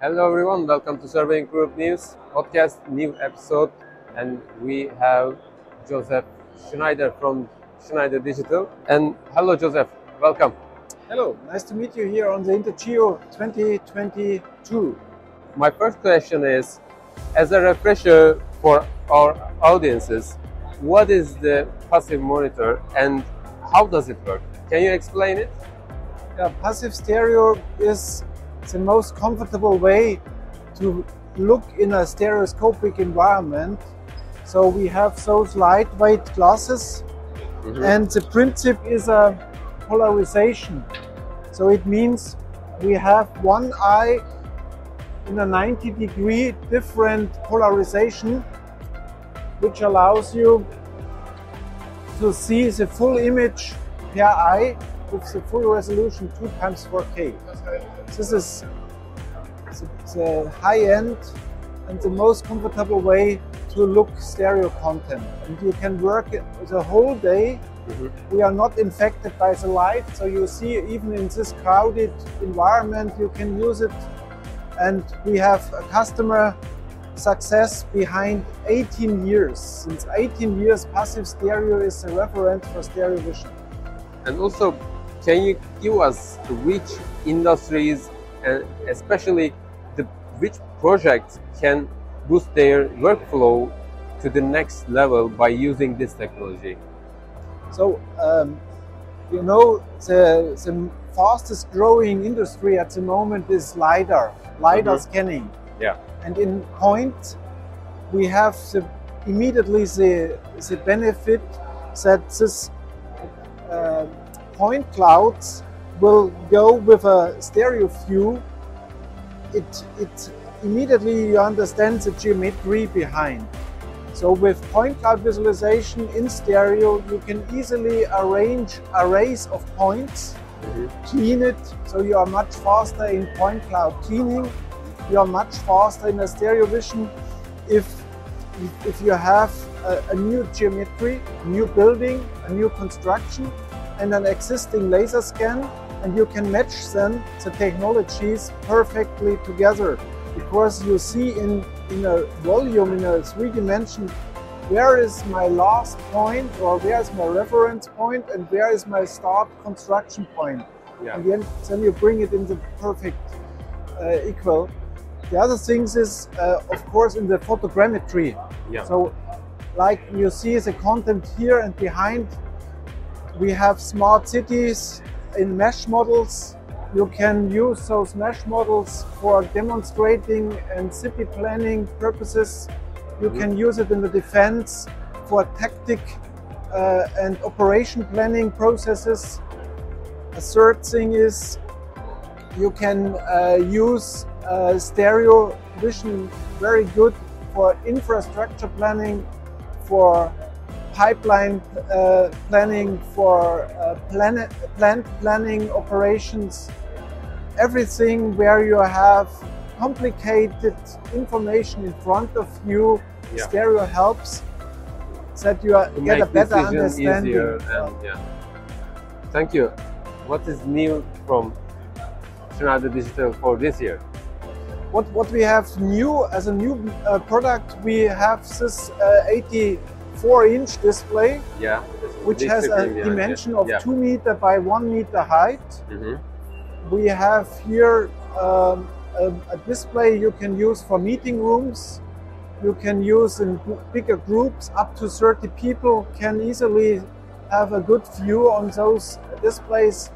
Hello everyone, welcome to Surveying Group News podcast, new episode, and we have Joseph Schneider from Schneider Digital. And hello Joseph, welcome. Hello, nice to meet you here on the Intergeo 2022. My first question is, as a refresher for our audiences, what is the passive monitor and how does it work? Can you explain it? Yeah, passive stereo is the most comfortable way to look in a stereoscopic environment. So we have those lightweight glasses Mhm. and the principle is a polarization. So it means we have one eye in a 90 degree different polarization, which allows you to see the full image per eye with the full resolution 2 times 4K. This is the, high end and the most comfortable way to look stereo content. And you can work it the whole day. Mhm. We are not infected by the light, so you see even in this crowded environment, you can use it. And we have a customer success behind 18 years. Since 18 years, passive stereo is a reference for stereo vision. And also, can you give us which industries and especially the which projects can boost their workflow to the next level by using this technology? So, um, you know, the, the fastest growing industry at the moment is LiDAR, LiDAR Mhm. scanning. Yeah. And in point, we have the, immediately the, the benefit that this point clouds will go with a stereo view. It, it immediately you understand the geometry behind. So with point cloud visualization in stereo, you can easily arrange arrays of points, mm-hmm. clean it, so you are much faster in point cloud cleaning. You are much faster in a stereo vision if if you have a, a new geometry, new building, a new construction, and an existing laser scan, and you can match then the technologies perfectly together because you see in, in a volume, in a three dimension, where is my last point or where is my reference point and where is my start construction point. Yeah. And then, then you bring it in the perfect uh, equal. The other things is, uh, of course, in the photogrammetry. Yeah. So, like you see the content here and behind, we have smart cities in mesh models. You can use those mesh models for demonstrating and city planning purposes. You can use it in the defense for tactic uh, and operation planning processes. A third thing is you can uh, use uh, stereo vision very good for infrastructure planning, for pipeline uh, planning, for uh, planet, plant planning operations, everything where you have complicated information in front of you, yeah. stereo helps that you are, get a better understanding. Yeah. Thank you. What is new from Schneider Digital for this year? What, what we have new as a new uh, product, we have this uh, 80 four inch display, yeah. which has a dimension yeah. of yeah. two meter by one meter height. Mm -hmm. We have here um, a, a, display you can use for meeting rooms. You can use in bigger groups, up to 30 people can easily have a good view on those displays.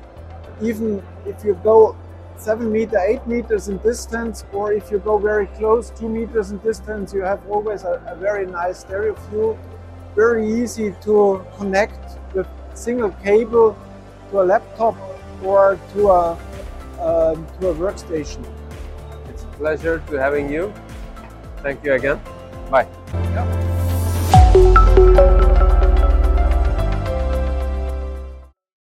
Even if you go seven meter, eight meters in distance, or if you go very close, two meters in distance, you have always a, a very nice stereo view very easy to connect with single cable to a laptop or to a um, to a workstation It's a pleasure to having you. Thank you again. Bye. Yeah.